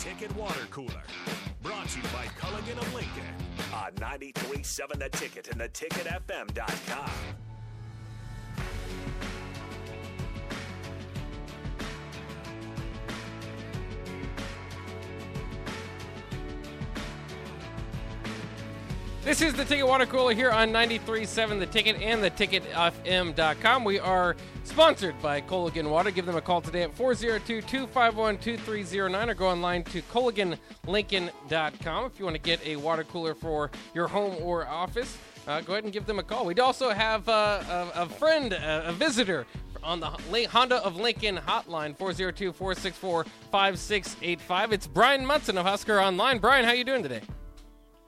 Ticket Water Cooler. Brought to you by Culligan of Lincoln on 93.7 The Ticket and theticketfm.com. This is the Ticket Water Cooler here on 93.7 The Ticket and theticketfm.com. We are sponsored by Culligan Water. Give them a call today at 402-251-2309 or go online to culliganlincoln.com if you want to get a water cooler for your home or office. Uh, go ahead and give them a call. We'd also have uh, a, a, friend, a, a visitor on the Honda of Lincoln hotline 402-464-5685. It's Bryan Munson of Husker Online. Bryan, how are you doing today?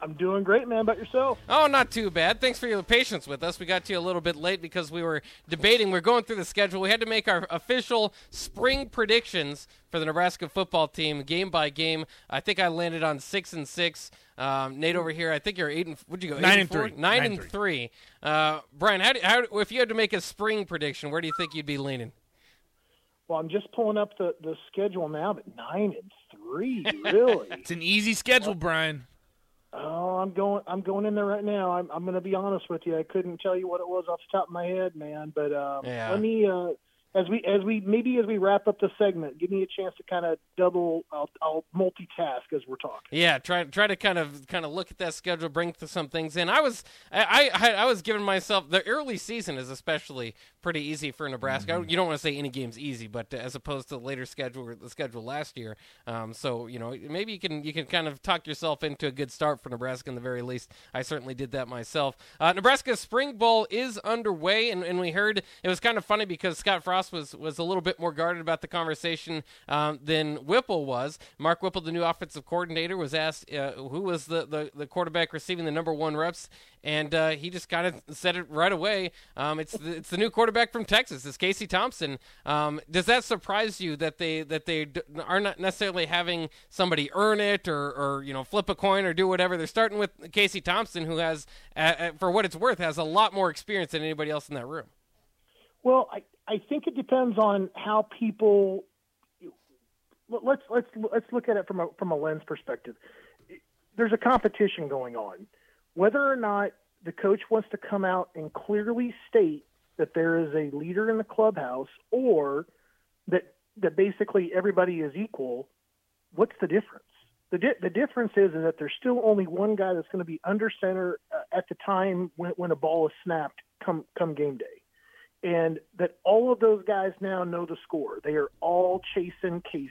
I'm doing great, man. About yourself? Oh, not too bad. Thanks for your patience with us. We got to you a little bit late because we were debating. We are going through the schedule. We had to make our official spring predictions for the Nebraska football team, game by game. I think I landed on six and six. Um, Nate over here, I think you're eight and. What'd you go? Nine and, three. Nine, Nine and three. three. Uh, Bryan, how, do, how if you had to make a spring prediction, where do you think you'd be leaning? Well, I'm just pulling up the, the schedule now, but nine and three, really? it's an easy schedule, Bryan. Oh, I'm going. I'm going in there right now. I'm. I'm going to be honest with you. I couldn't tell you what it was off the top of my head, man. But um, yeah. let me. Uh, as we as we maybe as we wrap up the segment, give me a chance to kind of double. I'll, I'll multitask as we're talking. Yeah, try try to kind of kind of look at that schedule, bring some things in. I was I I, I was giving myself the early season is especially pretty easy for Nebraska. Mm-hmm. You don't want to say any game's easy, but as opposed to the later schedule the schedule last year. Um, so you know maybe you can you can kind of talk yourself into a good start for Nebraska in the very least. I certainly did that myself. Uh, Nebraska Spring Bowl is underway, and, and we heard it was kind of funny because Scott Frost was was a little bit more guarded about the conversation um, than Whipple was. Mark Whipple, the new offensive coordinator, was asked uh, who was the, the, the quarterback receiving the number one reps, and uh, he just kind of said it right away. Um, it's the, it's the new quarterback from Texas. It's Casey Thompson. Um, does that surprise you that they that they are not necessarily having somebody earn it or, or you know flip a coin or do whatever? They're starting with Casey Thompson, who has, uh, for what it's worth, has a lot more experience than anybody else in that room. Well, I, I think it depends on how people. Let's let's let's look at it from a from a lens perspective. There's a competition going on, whether or not the coach wants to come out and clearly state that there is a leader in the clubhouse, or that that basically everybody is equal. What's the difference? The, di- the difference is, is that there's still only one guy that's going to be under center uh, at the time when, when a ball is snapped come come game day and that all of those guys now know the score. They are all chasing Casey.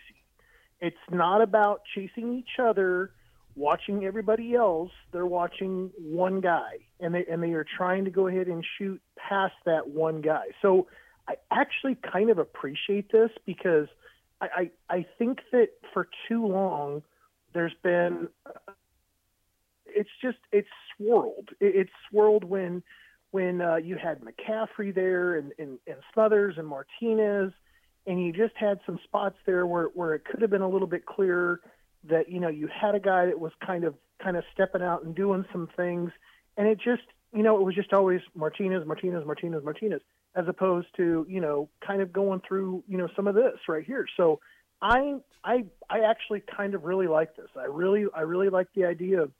It's not about chasing each other, watching everybody else. They're watching one guy, and they and they are trying to go ahead and shoot past that one guy. So I actually kind of appreciate this because I I, I think that for too long there's been it's just it's swirled. It's swirled when when uh, you had McCaffrey there and, and, and Smothers and Martinez, and you just had some spots there where, where it could have been a little bit clearer that you know you had a guy that was kind of kind of stepping out and doing some things, and it just you know it was just always Martinez, Martinez, Martinez, Martinez, as opposed to you know kind of going through you know some of this right here. So I I I actually kind of really like this. I really I really like the idea of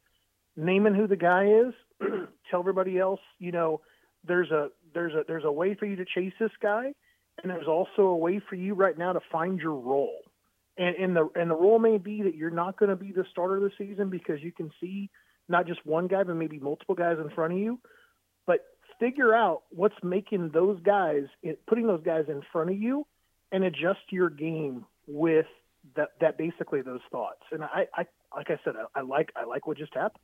naming who the guy is, tell everybody else, you know, there's a there's a there's a way for you to chase this guy, and there's also a way for you right now to find your role. And, and the and the role may be that you're not going to be the starter of the season because you can see not just one guy but maybe multiple guys in front of you. But figure out what's making those guys, putting those guys in front of you, and adjust your game with that that basically those thoughts. And I, I like I said, I, I like I like what just happened.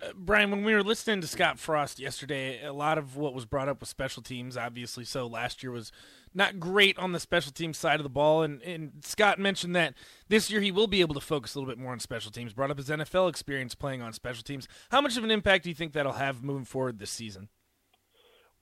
Uh, Bryan, when we were listening to Scott Frost yesterday, a lot of what was brought up was special teams. Obviously, so last year was not great on the special teams side of the ball, and, and Scott mentioned that this year he will be able to focus a little bit more on special teams. Brought up his NFL experience playing on special teams. How much of an impact do you think that'll have moving forward this season?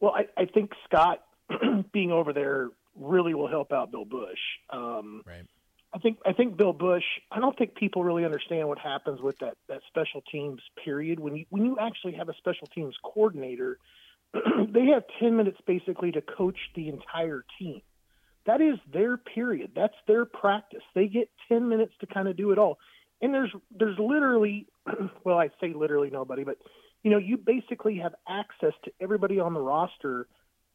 Well, I, I think Scott being over there really will help out Bill Bush. Um, right I think I think Bill Bush. I don't think people really understand what happens with that that special teams period when you when you actually have a special teams coordinator. they have ten minutes basically to coach the entire team. that is their period. That's their practice. They get 10 minutes to kind of do it all. And there's there's literally, well, I say literally nobody, but you know, you basically have access to everybody on the roster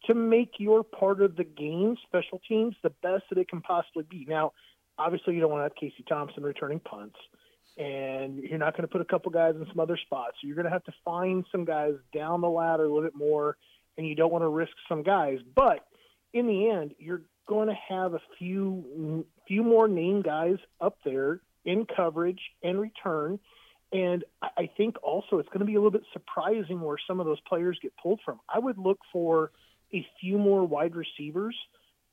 to make your part of the game, special teams, the best that it can possibly be. Now, obviously, you don't want to have Casey Thompson returning punts, and you're not going to put a couple guys in some other spots. So you're going to have to find some guys down the ladder a little bit more, and you don't want to risk some guys. But in the end, you're going to have a few few more name guys up there in coverage and return. And I think also it's going to be a little bit surprising where some of those players get pulled from. I would look for a few more wide receivers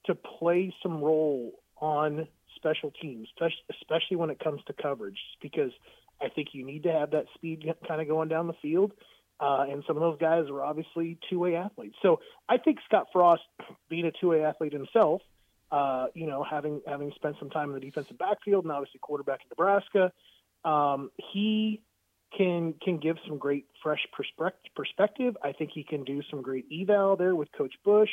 to play some role on special teams, especially when it comes to coverage, because I think you need to have that speed kind of going down the field. Uh, and some of those guys are obviously two-way athletes. So I think Scott Frost, being a two-way athlete himself, uh, you know, having having spent some time in the defensive backfield and obviously quarterback in Nebraska, um, he can can give some great fresh perspective. I think he can do some great eval there with Coach Bush.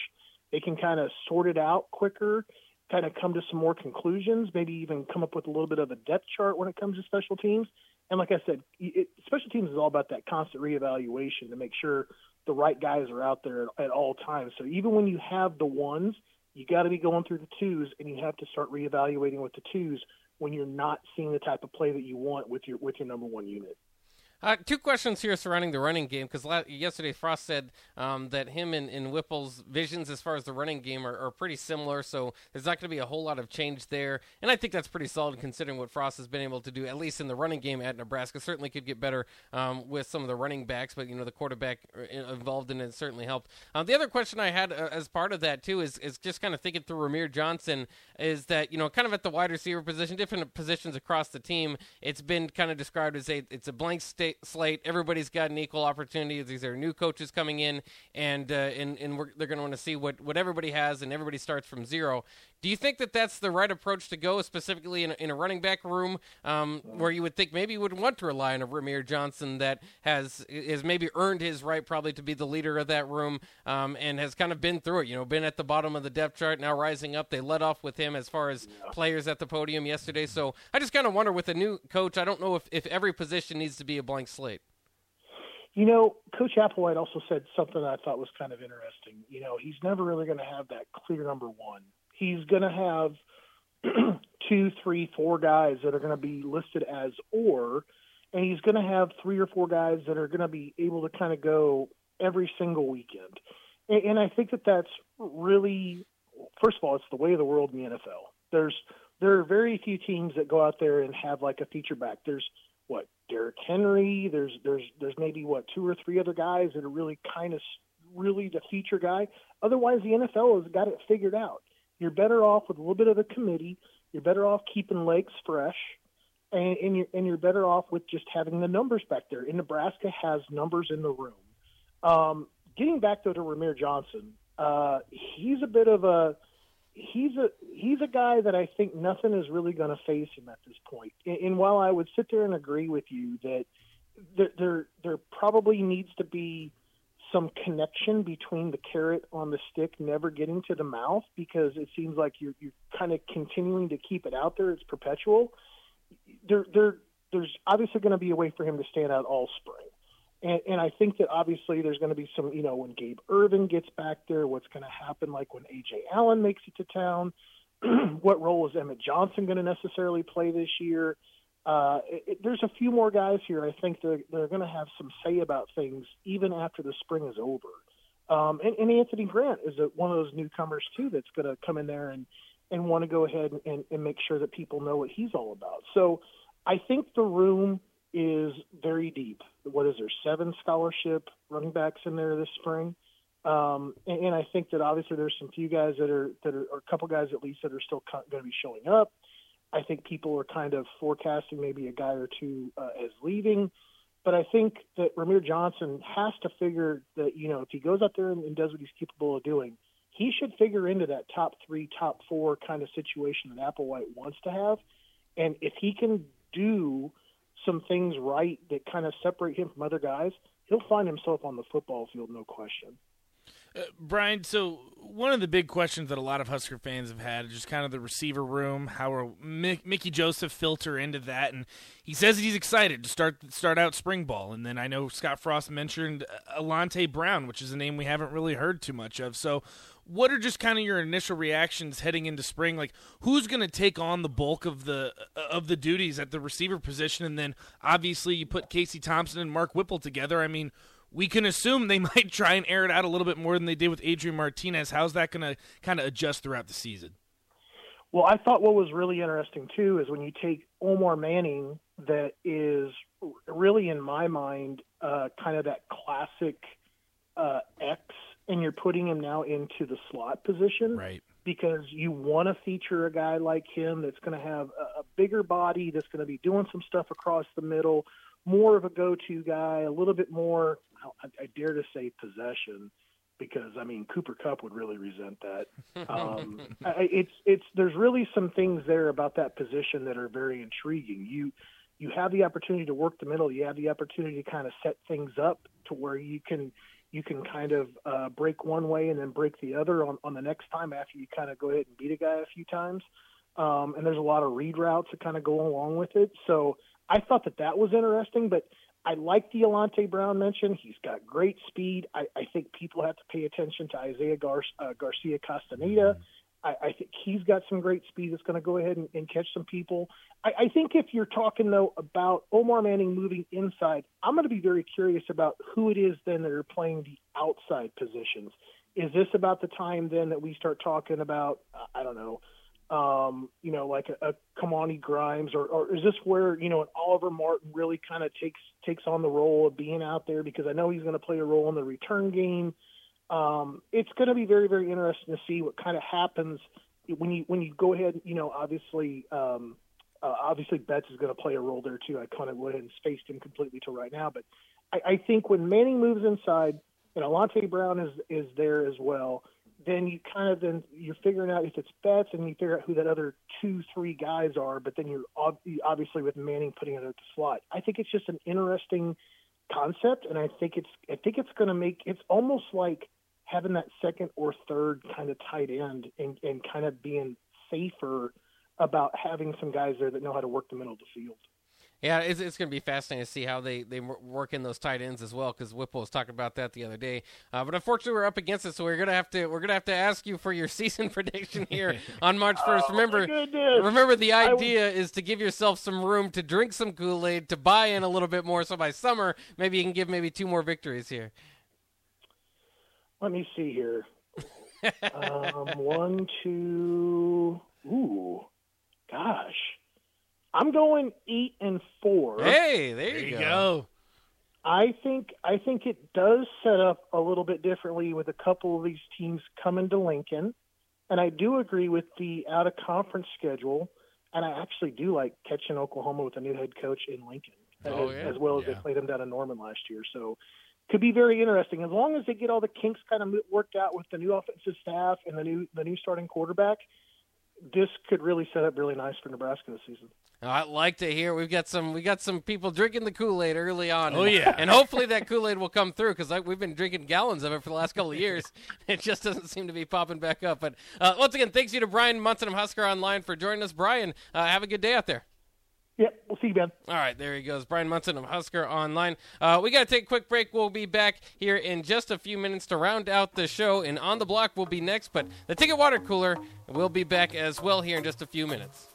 They can kind of sort it out quicker, kind of come to some more conclusions, maybe even come up with a little bit of a depth chart when it comes to special teams. And like I said, it, special teams is all about that constant reevaluation to make sure the right guys are out there at, at all times. So even when you have the ones, you got to be going through the twos, and you have to start reevaluating with the twos when you're not seeing the type of play that you want with your with your number one unit. Uh, two questions here surrounding the running game because la- yesterday Frost said um, that him and, and, Whipple's visions as far as the running game are, are pretty similar, so there's not going to be a whole lot of change there. And I think that's pretty solid considering what Frost has been able to do, at least in the running game at Nebraska. Certainly could get better um, with some of the running backs, but you know the quarterback uh, involved in it certainly helped. Um, the other question I had uh, as part of that too is is just kind of thinking through Rahmir Johnson is that you know kind of at the wide receiver position, different positions across the team, it's been kind of described as a it's a blank state slate. Everybody's got an equal opportunity. These are new coaches coming in, and uh, and and they're going to want to see what what everybody has, and everybody starts from zero. Do you think that that's the right approach to go, specifically in a, in a running back room, um, where you would think maybe you would want to rely on a Rahmir Johnson that has has maybe earned his right probably to be the leader of that room, um, and has kind of been through it. You know, been at the bottom of the depth chart, now rising up. They led off with him as far as yeah. players at the podium yesterday. So I just kind of wonder with a new coach, I don't know if, if every position needs to be a blank slate. You know, Coach Applewhite also said something I thought was kind of interesting. You know, he's never really going to have that clear number one he's going to have two, three, four guys that are going to be listed as or, and he's going to have three or four guys that are going to be able to kind of go every single weekend. And, and I think that that's really, first of all, it's the way of the world in the NFL. There's there are very few teams that go out there and have like a feature back. There's what Derrick Henry. There's there's there's maybe what two or three other guys that are really kind of really the feature guy. Otherwise, the NFL has got it figured out. You're better off with a little bit of a committee. You're better off keeping legs fresh, and, and you're and you're better off with just having the numbers back there. And Nebraska has numbers in the room. Um, getting back though to Rahmir Johnson, uh, he's a bit of a he's a he's a guy that I think nothing is really going to face him at this point. And, and while I would sit there and agree with you that there there, there probably needs to be some connection between the carrot on the stick never getting to the mouth because it seems like you're you're kind of continuing to keep it out there. It's perpetual. There, there, there's obviously going to be a way for him to stand out all spring. And, and I think that obviously there's going to be some, you know, when Gabe Ervin gets back there, what's going to happen, like when Ajay Allen makes it to town, what role is Emmett Johnson going to necessarily play this year? Uh, it, there's a few more guys here. I think they're, they're going to have some say about things even after the spring is over. Um, and, and Anthony Grant is a, one of those newcomers too that's going to come in there and and want to go ahead and, and make sure that people know what he's all about. So I think the room is very deep. What is there? Seven scholarship running backs in there this spring. Um, and, and I think that obviously there's some few guys that are that are, or a couple guys at least that are still going to be showing up. I think people are kind of forecasting maybe a guy or two uh, as leaving. But I think that Rahmir Johnson has to figure that, you know, if he goes out there and, and does what he's capable of doing, he should figure into that top three, top four kind of situation that Applewhite wants to have. And if he can do some things right that kind of separate him from other guys, he'll find himself on the football field, no question. Bryan, so one of the big questions that a lot of Husker fans have had is just kind of the receiver room. How will Mickey Joseph filter into that? And he says he's excited to start start out spring ball. And then I know Scott Frost mentioned Alante Brown, which is a name we haven't really heard too much of. So, what are just kind of your initial reactions heading into spring? Like, who's going to take on the bulk of the of the duties at the receiver position? And then obviously you put Casey Thompson and Mark Whipple together. I mean we can assume they might try and air it out a little bit more than they did with Adrian Martinez. How's that going to kind of adjust throughout the season? Well, I thought what was really interesting too is when you take Omar Manning, that is really in my mind uh, kind of that classic uh, X, and you're putting him now into the slot position, right? Because you want to feature a guy like him that's going to have a, a bigger body, that's going to be doing some stuff across the middle, more of a go-to guy, a little bit more I, I dare to say possession because I mean Cooper Kupp would really resent that. Um, I, it's it's there's really some things there about that position that are very intriguing. You you have the opportunity to work the middle. You have the opportunity to kind of set things up to where you can you can kind of uh, break one way and then break the other on, on the next time after you kind of go ahead and beat a guy a few times. Um, and there's a lot of read routes that kind of go along with it. So I thought that that was interesting, but I like the Alante Brown mention. He's got great speed. I, I think people have to pay attention to Isaiah Gar- uh, Garcia Castaneda. Mm-hmm. I, I think he's got some great speed that's going to go ahead and, and catch some people. I, I think if you're talking though about Omar Manning moving inside, I'm going to be very curious about who it is then that are playing the outside positions. Is this about the time then that we start talking about I don't know um, you know, like a, a Kamonte Grimes, or, or is this where you know an Oliver Martin really kind of takes takes on the role of being out there? Because I know he's going to play a role in the return game. Um, it's going to be very very interesting to see what kind of happens when you when you go ahead. You know, obviously. Um, uh, obviously, Betts is going to play a role there too. I kind of went ahead and spaced him completely to right now, but I, I think when Manning moves inside and Alante Brown is is there as well, then you kind of then you're figuring out if it's Betts and you figure out who that other two three guys are. But then you're obviously with Manning putting it at the slot. I think it's just an interesting concept, and I think it's I think it's going to make it's almost like having that second or third kind of tight end and, and kind of being safer about having some guys there that know how to work the middle of the field. Yeah, it's, it's going to be fascinating to see how they, they work in those tight ends as well. Because Whipple was talking about that the other day. Uh, but unfortunately, we're up against it, so we're gonna have to we're gonna have to ask you for your season prediction here on March first. oh, remember, remember the idea is to give yourself some room to drink some Kool Aid, to buy in a little bit more. So by summer, maybe you can give maybe two more victories here. Let me see here. um, one, two. Ooh, gosh. I'm going eight and four. Hey, there, there you, go. go. I think I think it does set up a little bit differently with a couple of these teams coming to Lincoln, and I do agree with the out of conference schedule, and I actually do like catching Oklahoma with a new head coach in Lincoln, oh, as, yeah. as well as yeah. they played them down in Norman last year. So could be very interesting as long as they get all the kinks kind of worked out with the new offensive staff and the new the new starting quarterback. This could really set up really nice for Nebraska this season. I like to hear we've got some we got some people drinking the Kool Aid early on. Oh and, yeah, and hopefully that Kool Aid will come through because we've been drinking gallons of it for the last couple of years. it just doesn't seem to be popping back up. But uh, once again, thanks you to Bryan Munson of Husker Online for joining us. Bryan, uh, have a good day out there. Yep, we'll see you, Ben. All right, there he goes. Bryan Munson of Husker Online. Uh, we got to take a quick break. We'll be back here in just a few minutes to round out the show. And On the Block will be next, but the Ticket Water Cooler will be back as well here in just a few minutes.